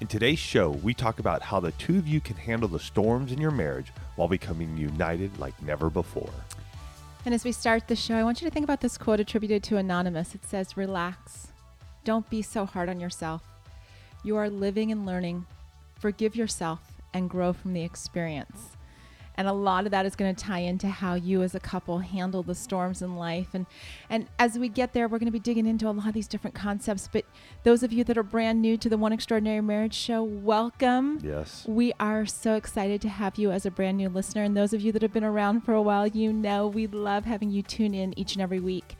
In today's show, we talk about how the two of you can handle the storms in your marriage while becoming united like never before. And as we start the show, I want you to think about this quote attributed to Anonymous. It says, Relax. Don't be so hard on yourself. You are living and learning. Forgive yourself and grow from the experience. And a lot of that is going to tie into how you as a couple handle the storms in life. And and as we get there, we're going to be digging into a lot of these different concepts. But those of you that are brand new to the One Extraordinary Marriage Show, welcome. Yes. We are so excited to have you as a brand new listener. And those of you that have been around for a while, you know we love having you tune in each and every week.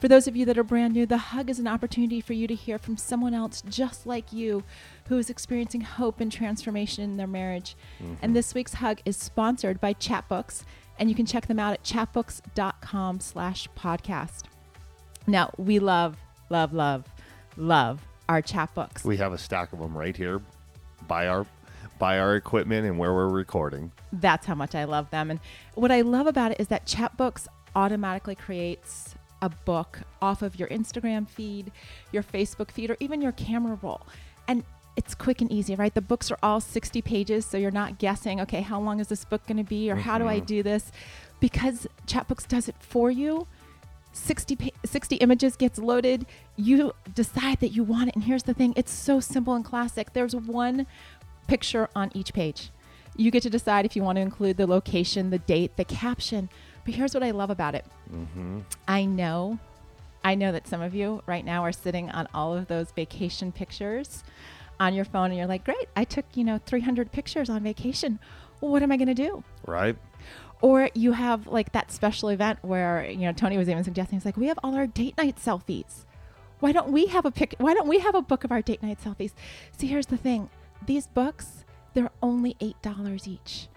For those of you that are brand new, the hug is an opportunity for you to hear from someone else just like you who is experiencing hope and transformation in their marriage. Mm-hmm. And this week's hug is sponsored by Chatbooks, and you can check them out at chatbooks.com slash podcast. Now, we love, love, love, love our chatbooks. We have a stack of them right here by our by our equipment and where we're recording. That's how much I love them. And what I love about it is that Chatbooks automatically creates a book off of your Instagram feed, your Facebook feed, or even your camera roll. And it's quick and easy, right? The books are all 60 pages, so you're not guessing, okay, how long is this book going to be or mm-hmm. how do I mm-hmm. do this? Because Chatbooks does it for you. 60, 60 images gets loaded. You decide that you want it. And here's the thing it's so simple and classic. There's one picture on each page. You get to decide if you want to include the location, the date, the caption. But here's what I love about it mm-hmm. I know, I know that some of you right now are sitting on all of those vacation pictures on your phone and you're like, great, I took, you know, 300 pictures on vacation. Well, what am I going to do? Right. Or you have like that special event where, you know, Tony was even suggesting, it's like, we have all our date night selfies. Why don't we have a pic? Why don't we have a book of our date night selfies? See, here's the thing these books, they're only $8 each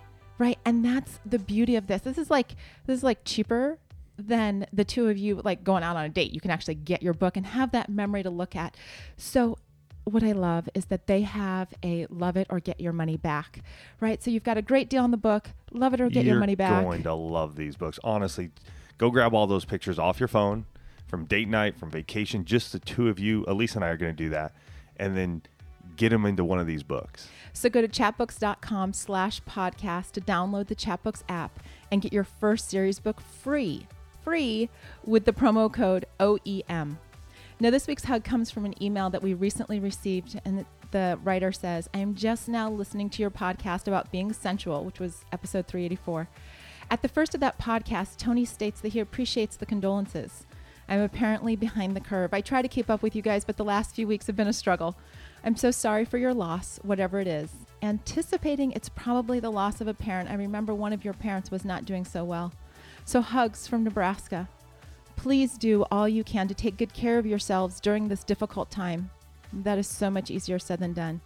right and that's the beauty of this this is like this is like cheaper than the two of you like going out on a date you can actually get your book and have that memory to look at so what I love is that they have a love it or get your money back, right? So you've got a great deal on the book, love it or get You're your money back. You're going to love these books. Honestly, go grab all those pictures off your phone from date night, from vacation, just the two of you. Elise and I are going to do that. And then get them into one of these books. So go to chatbooks.com slash podcast to download the Chatbooks app and get your first series book free, free with the promo code OEM. Now, this week's hug comes from an email that we recently received, and the writer says, I am just now listening to your podcast about being sensual, which was episode 384. At the first of that podcast, Tony states that he appreciates the condolences. I'm apparently behind the curve. I try to keep up with you guys, but the last few weeks have been a struggle. I'm so sorry for your loss, whatever it is. Anticipating it's probably the loss of a parent. I remember one of your parents was not doing so well. So, hugs from Nebraska. Please do all you can to take good care of yourselves during this difficult time. That is so much easier said than done.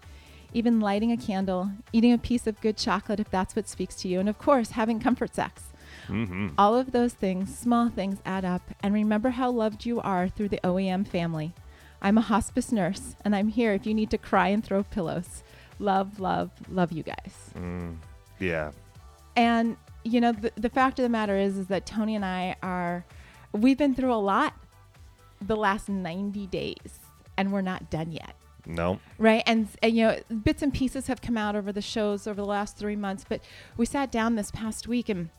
Even lighting a candle, eating a piece of good chocolate if that's what speaks to you, and of course, having comfort sex. Mm-hmm. All of those things, small things, add up. And remember how loved you are through the OEM family. I'm a hospice nurse, and I'm here if you need to cry and throw pillows. Love, love, love you guys. Mm, yeah. And you know, the, the fact of the matter is, is that Tony and I are, we've been through a lot the last 90 days, and we're not done yet. No. Right. And, and, you know, bits and pieces have come out over the shows over the last three months, but we sat down this past week and,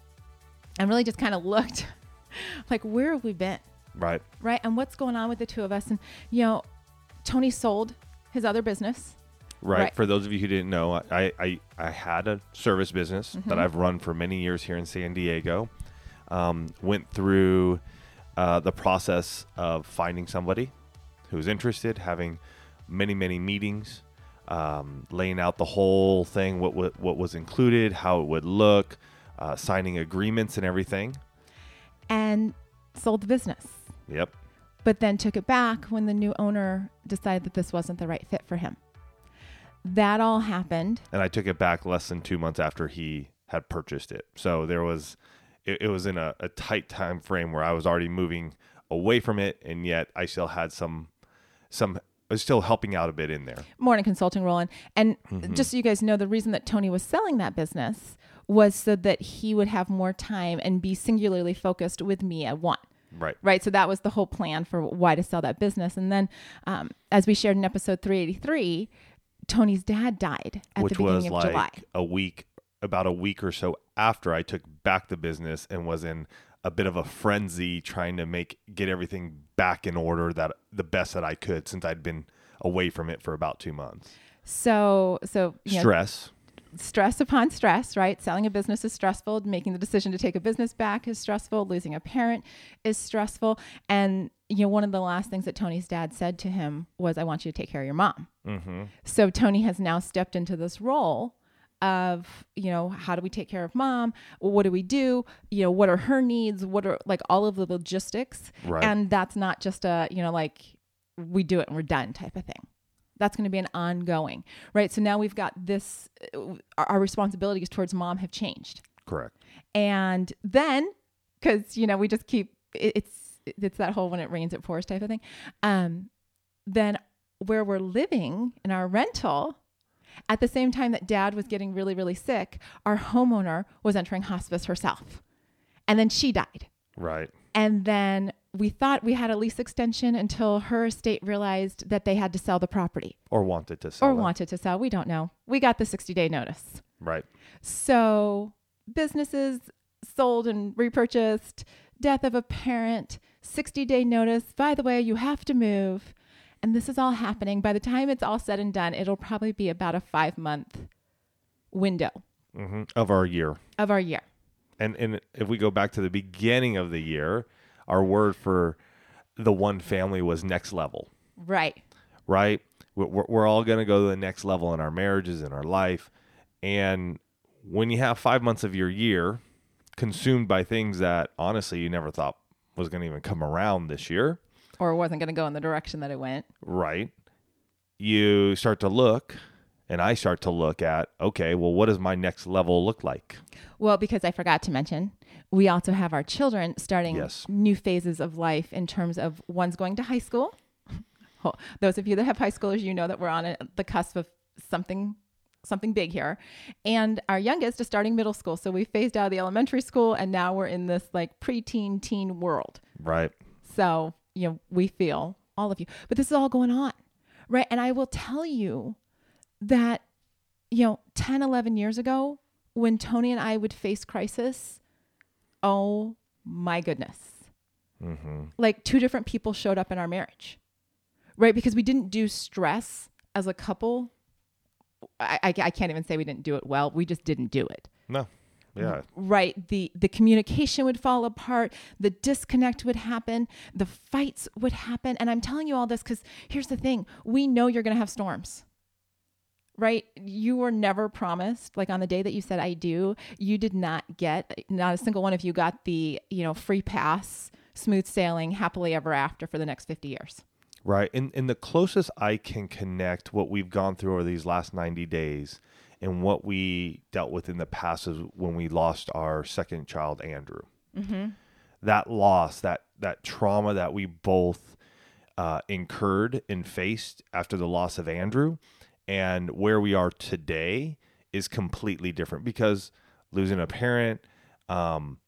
and really just kind of looked like, where have we been? Right. Right. And what's going on with the two of us? And, you know, Tony sold his other business. Right. right. For those of you who didn't know, I, I, I had a service business mm-hmm. that I've run for many years here in San Diego. Um, went through uh, the process of finding somebody who's interested, having many, many meetings, um, laying out the whole thing, what, what, what was included, how it would look, uh, signing agreements and everything. And sold the business. Yep. But then took it back when the new owner decided that this wasn't the right fit for him. That all happened. And I took it back less than two months after he had purchased it. So there was, it, it was in a, a tight time frame where I was already moving away from it, and yet I still had some, some I was still helping out a bit in there. more in a consulting role. And, and Mm-hmm. just so you guys know, the reason that Tony was selling that business was so that he would have more time and be singularly focused with me at one. Right. Right. So that was the whole plan for why to sell that business. And then, um, as we shared in episode 383, Tony's dad died at Which the beginning was of like July. a week, about a week or so after I took back the business and was in a bit of a frenzy trying to make get everything back in order that the best that I could since I'd been away from it for about two months. So, so, you know, Stress. upon stress, right? Selling a business is stressful. Making the decision to take a business back is stressful. Losing a parent is stressful. And, you know, one of the last things that Tony's dad said to him was, I want you to take care of your mom. Mm-hmm. So Tony has now stepped into this role of, you know, how do we take care of mom? What do we do? You know, what are her needs? What are like all of the logistics? Right. And that's not just a, you know, like we do it and we're done type of thing. That's going to be an ongoing, right? So now we've got this, uh, our, our responsibilities towards mom have changed. Correct. And then, because, you know, we just keep, it, it's, it's that whole when it rains, it pours type of thing. Um, then where we're living in our rental, at the same time that dad was getting really, really sick, our homeowner was entering hospice herself. And then she died. Right. And then we thought we had a lease extension until her estate realized that they had to sell the property Or wanted to sell or it. wanted to sell. We don't know. We got the 60 day notice. Right. So businesses sold and repurchased, death of a parent, 60 day notice. By the way, you have to move. And this is all happening. By the time it's all said and done, it'll probably be about a five month window hmm Of our year. of our year. And and if we go back to the beginning of the year, our word for the one family was next level. Right. right? We're, we're- all going to go to the next level in our marriages, in our life. And when you have five months of your year consumed by things that honestly you never thought was going to even come around this year, Or wasn't going to go in the direction that it went. right? You start to look, and I start to look at, okay, well, what does my next level look like? Well, because I forgot to mention, we also have our children starting Yes. new phases of life in terms of one's going to high school. Those of you that have high schoolers, you know that we're on a, the cusp of something something big here. And our youngest is starting middle school. So we phased out of the elementary school and now we're in this like preteen teen world. Right? So, you know, we feel all of you. But this is all going on. Right? And I will tell you that you know, 10, 11 years ago when Tony and I would face crisis, oh my goodness. Mm-hmm. Like two different people showed up in our marriage. Right? Because we didn't do stress as a couple. I, I, I can't even say we didn't do it well. We just didn't do it No. Yeah. right the the communication would fall apart the disconnect would happen the fights would happen and i'm telling you all this because here's the thing we know you're going to have storms right you were never promised like on the day that you said i do you did not get not a single one of you got the you know free pass smooth sailing happily ever after for the next 50 years Right. And and the closest I can connect what we've gone through over these last 90 days and what we dealt with in the past is when we lost our second child, Andrew. That loss, that that trauma that we both uh, incurred and faced after the loss of Andrew, and where we are today is completely different because losing a parent, um,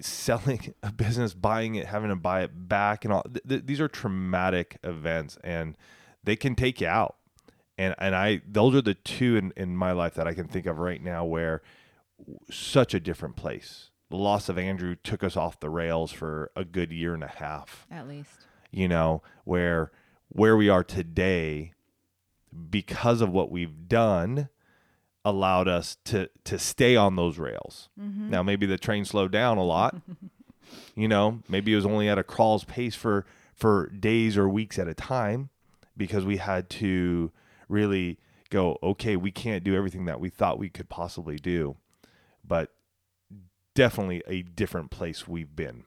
selling a business, buying it, having to buy it back, and all th- th- these are traumatic events, and they can take you out. And and I those are the two in, in my life that I can think of right now where such a different place. The loss of Andrew took us off the rails for a good year and a half at least you know where where we are today because of what we've done allowed us to to stay on those rails mm-hmm. now maybe the train slowed down a lot You know, maybe it was only at a crawl's pace for for days or weeks at a time because we had to really go, okay, we can't do everything that we thought we could possibly do. But definitely a different place we've been.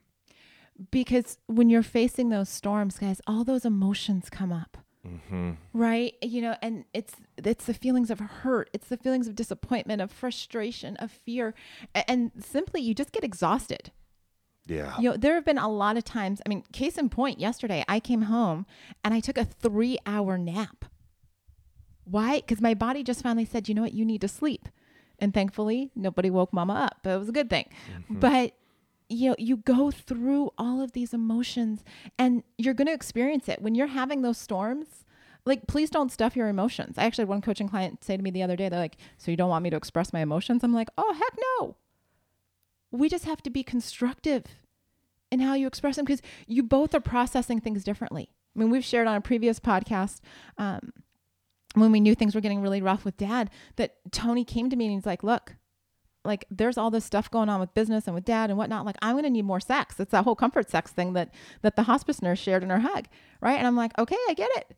Because when you're facing those storms, guys, all those emotions come up. Mm-hmm. right? You know and it's it's the feelings of hurt. It's the feelings of disappointment of frustration of fear. And simply you just get exhausted. Yeah. you know there have been a lot of times i mean case in point yesterday i came home and i took a three hour nap. Why? Because my body just finally said you know what? You need to sleep. And thankfully nobody woke mama up but it was a good thing. But you know you go through all of these emotions and you're going to experience it. When you're having those storms like please don't stuff your emotions. I actually had one coaching client say to me the other day they're like so you don't want me to express my emotions? I'm like oh heck no. We just have to be constructive in how you express them because you both are processing things differently. I mean we've shared on a previous podcast um, when we knew things were getting really rough with dad that tony came to me and he's like look like there's all this stuff going on with business and with dad and whatnot like i'm going to need more sex. It's that whole comfort sex thing that that the hospice nurse shared in her hug right? And i'm like okay i get it.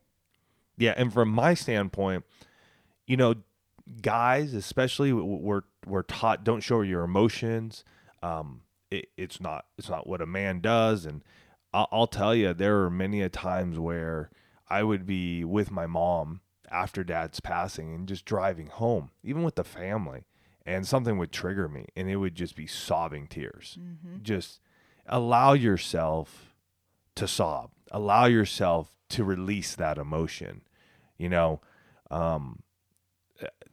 Yeah, and from my standpoint, you know, guys especially we're we're taught don't show your emotions. Um, it, it's not it's not what a man does, and I'll, I'll tell you there are many a times where I would be with my mom after dad's passing and just driving home, even with the family, and something would trigger me, and it would just be sobbing tears. Just allow yourself to sob. Allow yourself to release that emotion. You know, um,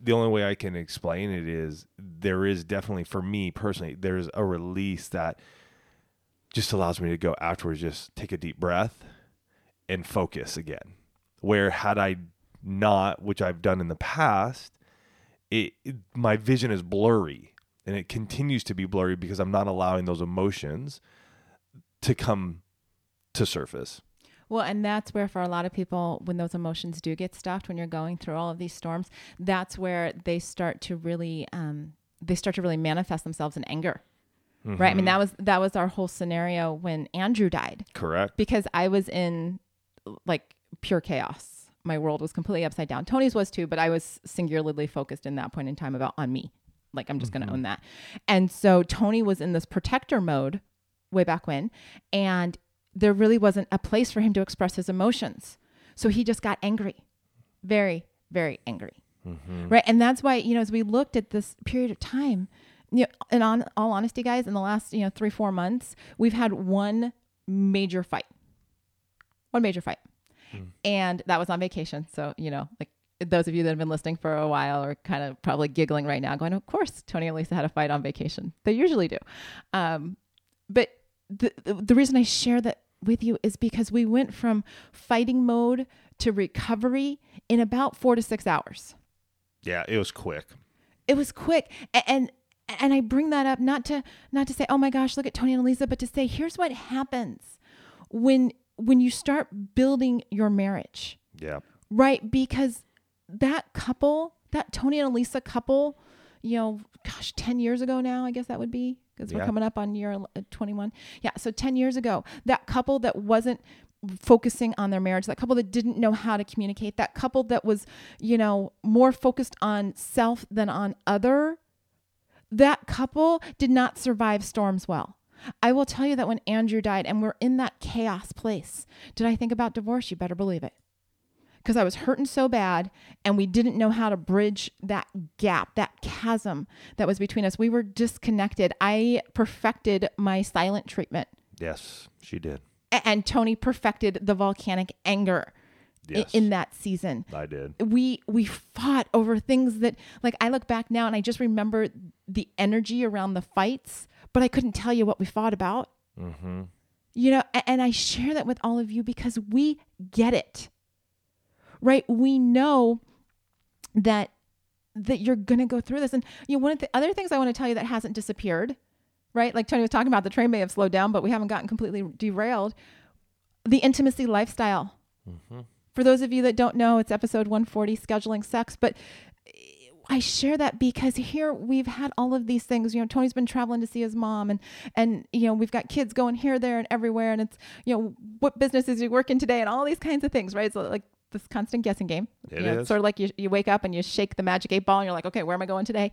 the only way I can explain it is there is definitely, for me personally, there's a release that just allows me to go afterwards, just take a deep breath and focus again. Where had I not, which I've done in the past, it, it my vision is blurry and it continues to be blurry because I'm not allowing those emotions to come to surface. Well, and that's where, for a lot of people, when those emotions do get stuffed, when you're going through all of these storms, that's where they start to really, um, they start to really manifest themselves in anger, right? I mean, that was that was our whole scenario when Andrew died, Correct. because I was in like pure chaos. My world was completely upside down. Tony's was too, but I was singularly focused in that point in time about on me. Like I'm just going to mm-hmm. own that. And so Tony was in this protector mode way back when, and there really wasn't a place for him to express his emotions. So he just got angry, very, very angry. Mm-hmm. Right. And that's why, you know, as we looked at this period of time, you know, and on all honesty, guys, in the last, you know, three, four months, we've had one major fight. One major fight. And that was on vacation. So, you know, like those of you that have been listening for a while are kind of probably giggling right now, going, Of course, Tony and Lisa had a fight on vacation. They usually do. Um, but the, the the reason I share that with you is because we went from fighting mode to recovery in about four to six hours. Yeah, it was quick. It was quick, A- and and I bring that up not to not to say, oh my gosh, look at Tony and Lisa, but to say, here's what happens when when you start building your marriage Yeah. right because that couple that tony and elisa couple you know gosh 10 years ago now i guess that would be because we're coming up on year uh, 21 yeah so 10 years ago that couple that wasn't focusing on their marriage that couple that didn't know how to communicate that couple that was you know more focused on self than on other that couple did not survive storms well. I will tell you that when Andrew died and we're in that chaos place, did I think about divorce? You better believe it. Because I was hurting so bad and we didn't know how to bridge that gap, that chasm that was between us. We were disconnected. I perfected my silent treatment, Yes, she did. a- and Tony perfected the volcanic anger Yes. in that season I did. we we fought over things that like I look back now and I just remember the energy around the fights, but I couldn't tell you what we fought about. Mm-hmm. You know, a- and I share that with all of you because we get it. Right? We know that that you're going to go through this and you know one of the other things I want to tell you that hasn't disappeared, right? Like Tony was talking about the train may have slowed down, but we haven't gotten completely derailed. The intimacy lifestyle. For those of you that don't know, it's episode 140 scheduling sex, but I share that because here we've had all of these things. You know, Tony's been traveling to see his mom, and and you know we've got kids going here, there, and everywhere. And it's you know what business is he working today, and all these kinds of things, right? So like this constant guessing game. It you know, is. sort of like you you wake up and you shake the magic eight ball, and you're like, okay, where am I going today?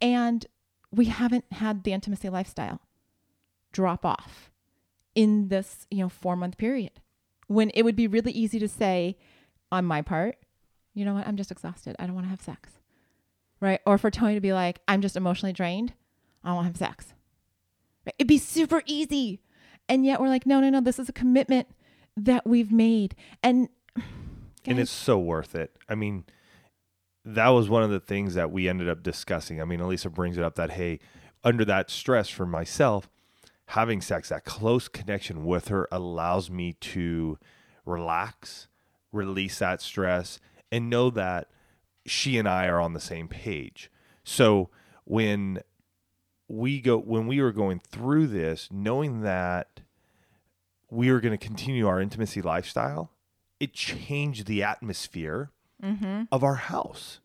And we haven't had the intimacy lifestyle drop off in this you know four month period when it would be really easy to say on my part you know what i'm just exhausted i don't want to have sex right or for tony to be like i'm just emotionally drained i don't want to have sex right? it'd be super easy and yet we're like no no no this is a commitment that we've made and and it's so worth it. I mean, that was one of the things that we ended up discussing. I mean, Elisa brings it up that hey, under that stress for myself, having sex, that close connection with her allows me to relax, release that stress, and know that she and I are on the same page. So when we go when we were going through this, knowing that we were going to continue our intimacy lifestyle, it changed the atmosphere mm-hmm. of our house.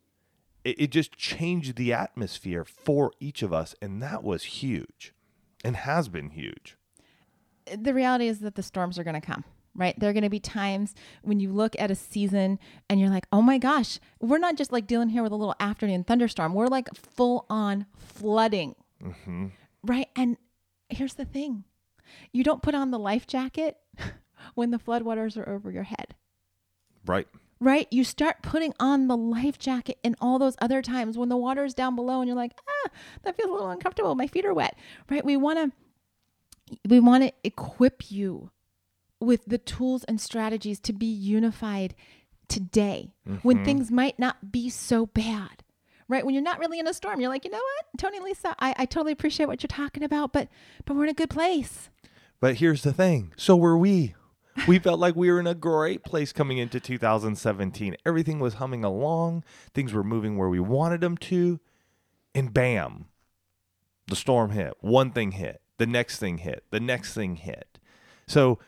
It, it just changed the atmosphere for each of us, and that was huge, and has been huge. the reality is that the storms are going to come right there are going to be times when you look at a season and you're like oh my gosh we're not just like dealing here with a little afternoon thunderstorm we're like full on flooding right and here's the thing you don't put on the life jacket when the floodwaters are over your head Right. right? You start putting on the life jacket in all those other times when the water is down below and you're like, ah, that feels a little uncomfortable. My feet are wet, right? We want to, we want to equip you with the tools and strategies to be unified today when mm-hmm. things might not be so bad. Right when you're not really in a storm, you're like, you know what, Tony, Lisa, I, I totally appreciate what you're talking about, but but we're in a good place. But here's the thing so were we. We felt like we were in a great place coming into 2017. Everything was humming along, things were moving where we wanted them to, and bam, the storm hit. One thing hit, the next thing hit, the next thing hit. So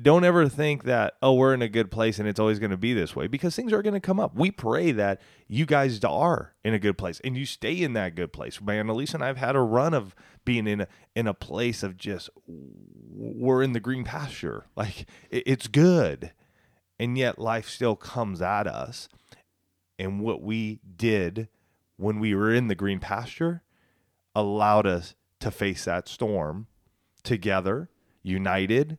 don't ever think that, oh, we're in a good place and it's always going to be this way because things are going to come up. We pray that you guys are in a good place and you stay in that good place. Man, Elise and I have had a run of being in a, in a place of just, we're in the green pasture. Like it, it's good. And yet life still comes at us. And what we did when we were in the green pasture allowed us to face that storm together, united,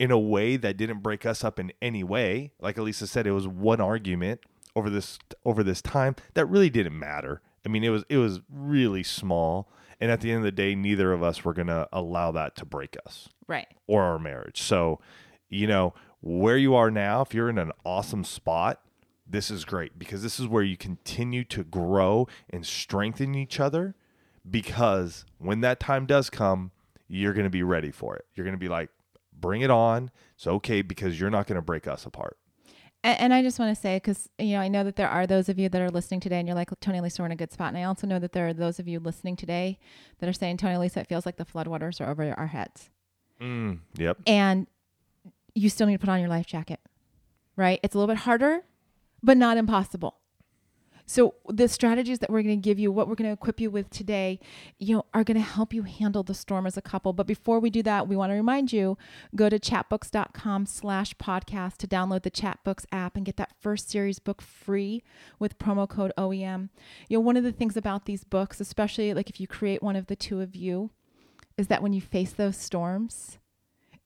in a way that didn't break us up in any way. Like Elisa said, it was one argument over this over this time that really didn't matter. I mean, it was it was really small, and at the end of the day, neither of us were going to allow that to break us Right. or our marriage. So, you know, where you are now, if you're in an awesome spot, this is great because this is where you continue to grow and strengthen each other because when that time does come, you're going to be ready for it. You're going to be like, bring it on. It's okay because you're not going to break us apart. And, and I just want to say, because you know, I know that there are those of you that are listening today, and you're like, Tony Lisa, we're in a good spot. And I also know that there are those of you listening today that are saying, Tony Lisa, it feels like the floodwaters are over our heads, Mm, yep. and you still need to put on your life jacket, right? It's a little bit harder, but not impossible. So the strategies that we're going to give you, what we're going to equip you with today, you know, are going to help you handle the storm as a couple. But before we do that, we want to remind you, go to chatbooks.com slash podcast to download the Chatbooks app and get that first series book free with promo code OEM. You know, one of the things about these books, especially like if you create one of the two of you, is that when you face those storms,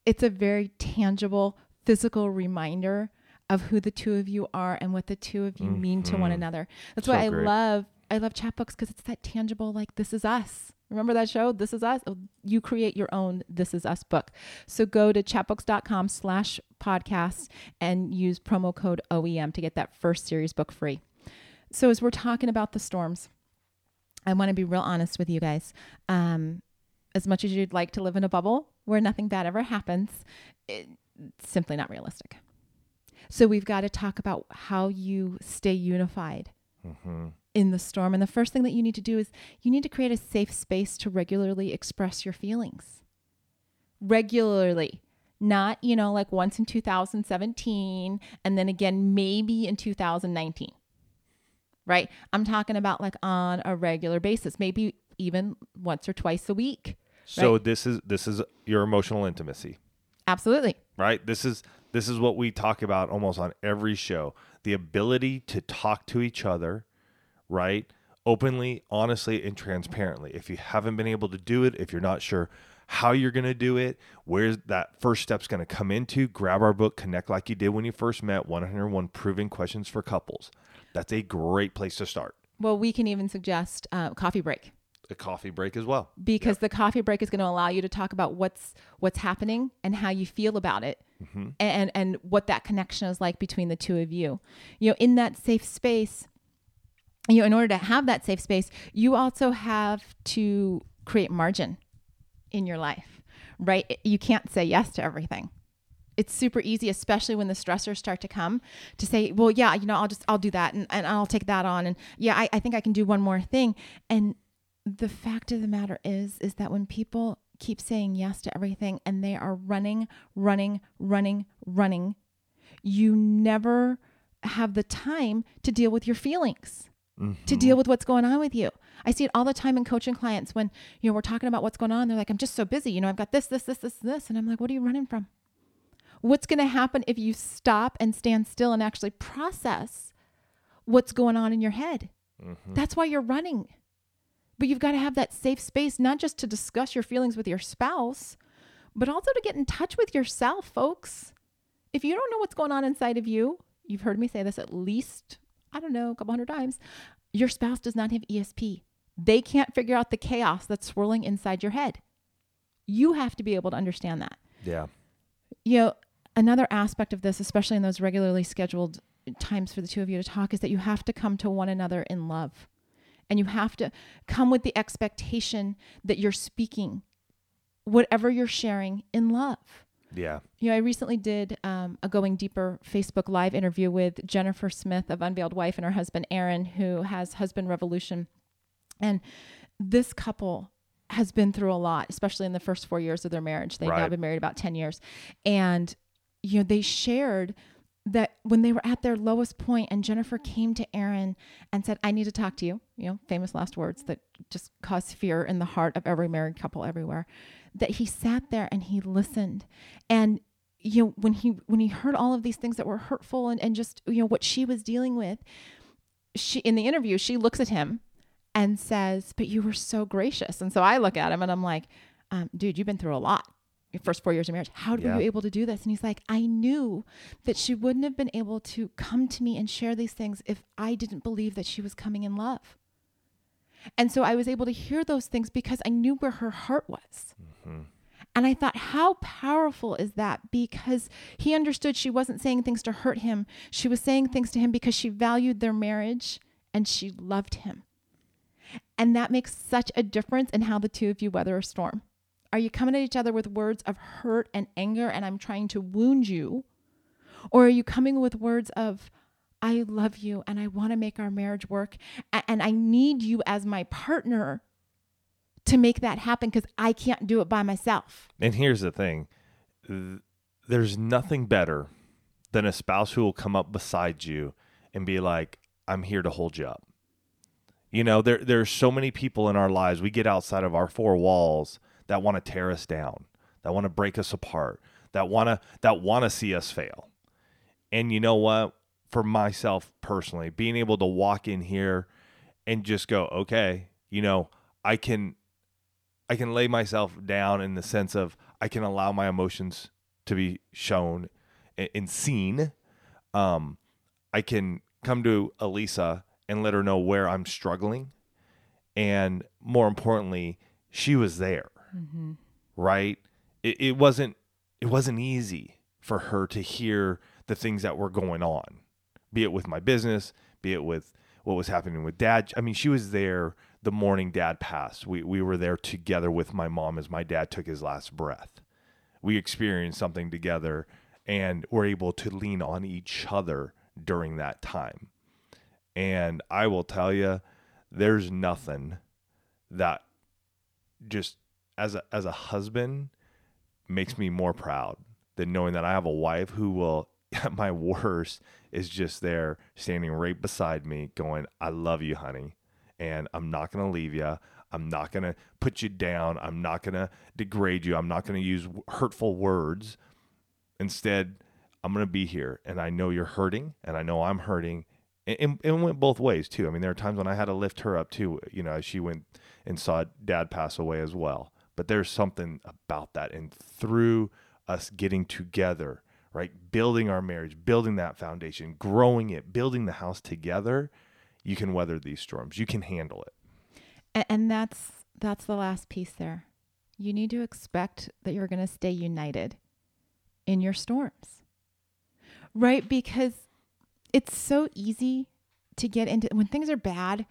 it's a very tangible physical reminder of who the two of you are and what the two of you mean to one another. That's So why I great. love I love chatbooks because it's that tangible like this is us. Remember that show? This is us. Oh, You create your own This Is Us book. So go to chatbooks.com slash podcast and use promo code OEM to get that first series book free. So as we're talking about the storms, I want to be real honest with you guys. Um, as much as you'd like to live in a bubble where nothing bad ever happens, it's simply not realistic. So we've got to talk about how you stay unified mm-hmm. in the storm. And the first thing that you need to do is you need to create a safe space to regularly express your feelings. Regularly. Not, you know, like once in 2017 and then again maybe in 2019. right? I'm talking about like on a regular basis, maybe even once or twice a week. So Right. this is this is your emotional intimacy, Absolutely. right? This is this is what we talk about almost on every show. The ability to talk to each other, right? Openly, honestly, and transparently. If you haven't been able to do it, if you're not sure how you're going to do it, where that first step's going to come into, grab our book, Connect Like You Did When You First Met 101 Proven Questions for Couples. That's a great place to start. Well, we can even suggest uh, coffee break A coffee break as well. because the coffee break is going to allow you to talk about what's what's happening and how you feel about it Mm-hmm. and and what that connection is like between the two of you. You know in that safe space you know in order to have that safe space you also have to create margin in your life right? You can't say yes to everything. It's super easy especially when the stressors start to come to say well yeah you know i'll just i'll do that and, and i'll take that on and yeah I, I think i can do one more thing. And the fact of the matter is is that when people keep saying yes to everything and they are running running running running. You never have the time to deal with your feelings to mm-hmm. deal with what's going on with you. I see it all the time in coaching clients when you know we're talking about what's going on. They're like i'm just so busy. You know i've got this this this this this. And i'm like what are you running from? What's going to happen if you stop and stand still and actually process what's going on in your head? Mm-hmm. That's why you're running but you've got to have that safe space, not just to discuss your feelings with your spouse, but also to get in touch with yourself, folks. If you don't know what's going on inside of you, you've heard me say this at least, I don't know, a couple hundred times. Your spouse does not have ESP. They can't figure out the chaos that's swirling inside your head. You have to be able to understand that Yeah. you know, another aspect of this, especially in those regularly scheduled times for the two of you to talk, is that you have to come to one another in love. And you have to come with the expectation that you're speaking whatever you're sharing in love. Yeah. You know, I recently did um, a Going Deeper Facebook Live interview with Jennifer Smith of Unveiled Wife and her husband Aaron, who has Husband Revolution. And this couple has been through a lot, especially in the first four years of their marriage. They've now been married about 10 years. And, you know, they shared when they were at their lowest point and Jennifer came to Aaron and said, I need to talk to you, you know, famous last words that just cause fear in the heart of every married couple everywhere, that he sat there and he listened. And you know, when he when he heard all of these things that were hurtful and, and just, you know, what she was dealing with, she in the interview, she looks at him and says, But you were so gracious. And so I look at him and I'm like, um, dude, you've been through a lot first four years of marriage. How Yeah. were you able to do this? And he's like, I knew that she wouldn't have been able to come to me and share these things if I didn't believe that she was coming in love. And so I was able to hear those things because I knew where her heart was. Mm-hmm. And I thought, how powerful is that? Because he understood she wasn't saying things to hurt him. She was saying things to him because she valued their marriage and she loved him. And that makes such a difference in how the two of you weather a storm. Are you coming at each other with words of hurt and anger and I'm trying to wound you? Or are you coming with words of, I love you and I want to make our marriage work and I need you as my partner to make that happen because I can't do it by myself? And here's the thing there's nothing better than a spouse who will come up beside you and be like, I'm here to hold you up. You know, there there's so many people in our lives. We get outside of our four walls that want to tear us down, that want to break us apart, that want to that want to see us fail. And you know what? For myself personally, being able to walk in here and just go, okay, you know, I can I can lay myself down in the sense of I can allow my emotions to be shown and seen. Um, I can come to Elisa and let her know where I'm struggling, and more importantly, she was there. Mm-hmm. Right? It, it wasn't. It wasn't easy for her to hear the things that were going on, be it with my business, be it with what was happening with dad. I mean, she was there the morning dad passed. We we were there together with my mom as my dad took his last breath. We experienced something together and were able to lean on each other during that time. And I will tell you, there's nothing that just as a as a husband makes me more proud than knowing that I have a wife who will at my worst is just there standing right beside me going, I love you, honey. And I'm not going to leave you. I'm not going to put you down. I'm not going to degrade you. I'm not going to use hurtful words. Instead, I'm going to be here. And I know you're hurting and I know I'm hurting. And, it went both ways too. I mean, there are times when I had to lift her up too, you know, as she went and saw dad pass away as well. But there's something about that. And through us getting together, right? Building our marriage, building that foundation, growing it, building the house together, you can weather these storms. You can handle it. And, that's that's the last piece there. You need to expect that you're going to stay united in your storms. Right? Because it's so easy to get into when things are bad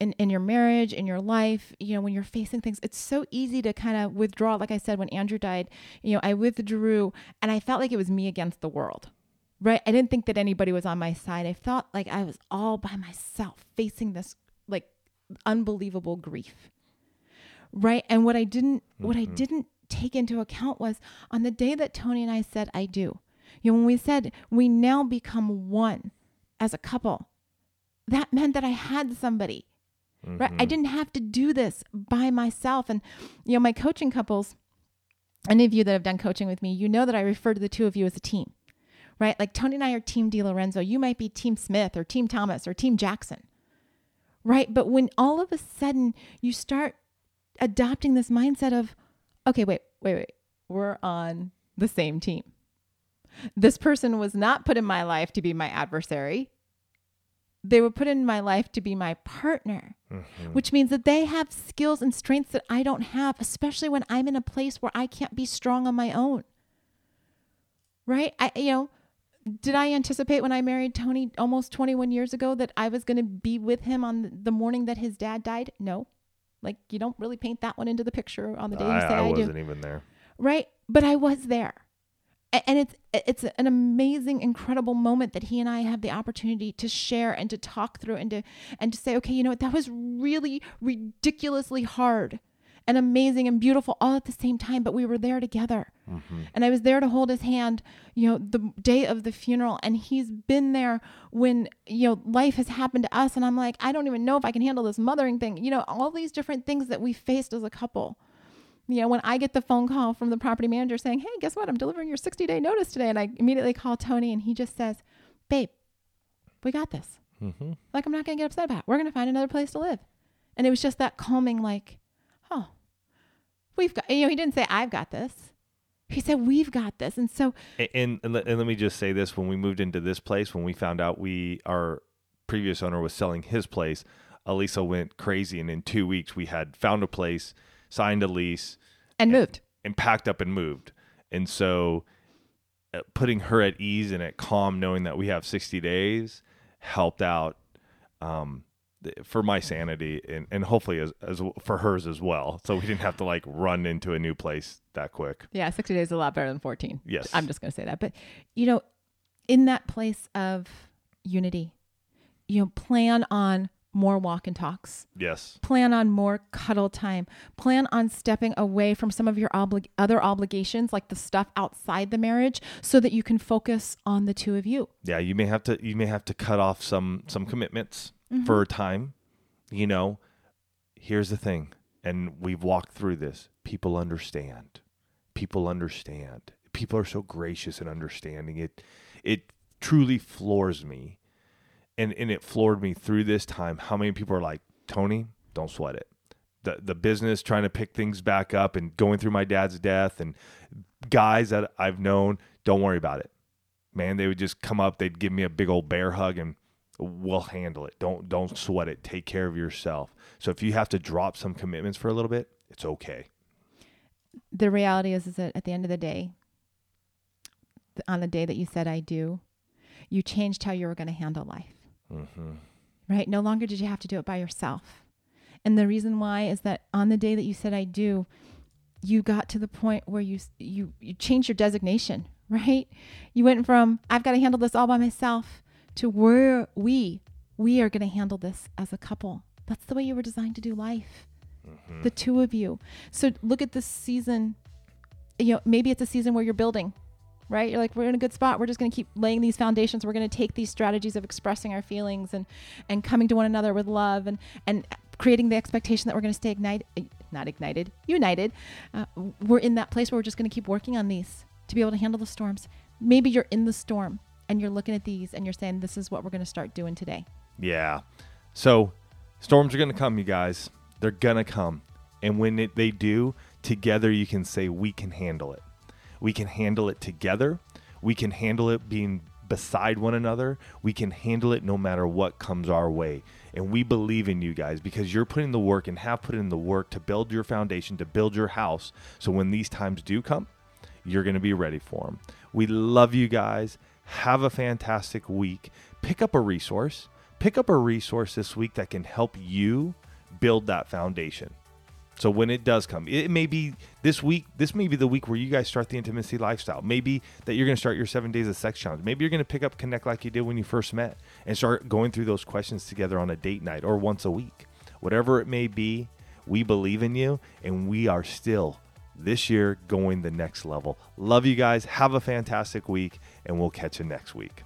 in, in your marriage, in your life, you know, when you're facing things, it's so easy to kind of withdraw. Like I said, when Andrew died, you know, I withdrew and I felt like it was me against the world. Right. I didn't think that anybody was on my side. I felt like I was all by myself facing this like unbelievable grief. Right. And what I didn't, mm-hmm. what I mm-hmm. didn't take into account was on the day that Tony and I said, I do, you know, when we said we now become one as a couple, that meant that I had somebody Mm-hmm. Right? I mm-hmm. didn't have to do this by myself. And, you know, my coaching couples, any of you that have done coaching with me, you know that I refer to the two of you as a team, right? Like Tony and I are Team DiLorenzo. You might be Team Smith or Team Thomas or Team Jackson, right? But when all of a sudden you start adopting this mindset of, okay, wait, wait, wait, we're on the same team. This person was not put in my life to be my adversary they were put in my life to be my partner, mm-hmm. which means that they have skills and strengths that I don't have, especially when I'm in a place where I can't be strong on my own. Right? I, you know, did I anticipate when I married Tony almost 21 years ago that I was going to be with him on the morning that his dad died? No. Like you don't really paint that one into the picture on the day I, you say I, I wasn't do. even there. Right? But I was there and it's it's an amazing incredible moment that he and I have the opportunity to share and to talk through and to and to say okay you know what? That was really ridiculously hard and amazing and beautiful all at the same time but we were there together. Mm-hmm. and I was there to hold his hand you know the day of the funeral and he's been there when you know life has happened to us and I'm like I don't even know if I can handle this mothering thing. You know all these different things that we faced as a couple you know, when I get the phone call from the property manager saying, Hey, guess what? I'm delivering your 60 day notice today. And I immediately call Tony and he just says, Babe, we got this. Mm-hmm. Like, I'm not going to get upset about it. We're going to find another place to live. And it was just that calming, like, Oh, we've got, you know, he didn't say, I've got this. He said, We've got this. And so, and, and, and, let, and let me just say this when we moved into this place, when we found out we, our previous owner was selling his place, Elisa went crazy. And in two weeks, we had found a place signed a lease, and, and moved, and packed up and moved. And so, uh, putting her at ease and at calm, knowing that we have 60 days, helped out um, for my sanity and, and hopefully as, as for hers as well. So we didn't have to like run into a new place that quick. Yeah, 60 days is a lot better than 14. Yes. I'm just going to say that. But, you know, in that place of unity, you know, plan on more walk and talks. Yes. Plan on more cuddle time. Plan on stepping away from some of your obli- other obligations, like the stuff outside the marriage, so that you can focus on the two of you. Yeah, you may have to you may have to cut off some some commitments mm-hmm. for a time. You know, here's the thing, and we've walked through this. People understand. People understand. People are so gracious and understanding. It it truly floors me and and it floored me through this time how many people are like Tony, don't sweat it. The the business trying to pick things back up and going through my dad's death and guys that I've known, don't worry about it. Man, they would just come up, they'd give me a big old bear hug and we'll handle it. Don't don't sweat it. Take care of yourself. So if you have to drop some commitments for a little bit, it's okay. The reality is, is that at the end of the day, on the day that you said I do, you changed how you were going to handle life. Mm-hmm. Right? No longer did you have to do it by yourself. And the reason why is that on the day that you said I do, you got to the point where you you you changed your designation, right? You went from I've got to handle this all by myself to where we we are going to handle this as a couple. That's the way you were designed to do life. Mm-hmm. The two of you. So look at this season. You know, maybe it's a season where you're building right? You're like, we're in a good spot. We're just going to keep laying these foundations. We're going to take these strategies of expressing our feelings and and coming to one another with love and and creating the expectation that we're going to stay ignited, not ignited, united. Uh, we're in that place where we're just going to keep working on these to be able to handle the storms. Maybe you're in the storm and you're looking at these and you're saying, this is what we're going to start doing today. Yeah. So storms are going to come, you guys. They're going to come. And when it, they do, together you can say, we can handle it. We can handle it together. We can handle it being beside one another. We can handle it no matter what comes our way. And we believe in you guys because you're putting the work and have put in the work to build your foundation, to build your house. So when these times do come, you're going to be ready for them. We love you guys. Have a fantastic week. Pick up a resource. Pick up a resource this week that can help you build that foundation. So when it does come, it may be this week. This may be the week where you guys start the intimacy lifestyle. Maybe that you're going to start your seven days of sex challenge. Maybe you're going to pick up connect like you did when you first met and start going through those questions together on a date night or once a week. Whatever it may be, we believe in you and we are still this year going the next level. Love you guys. Have a fantastic week and we'll catch you next week.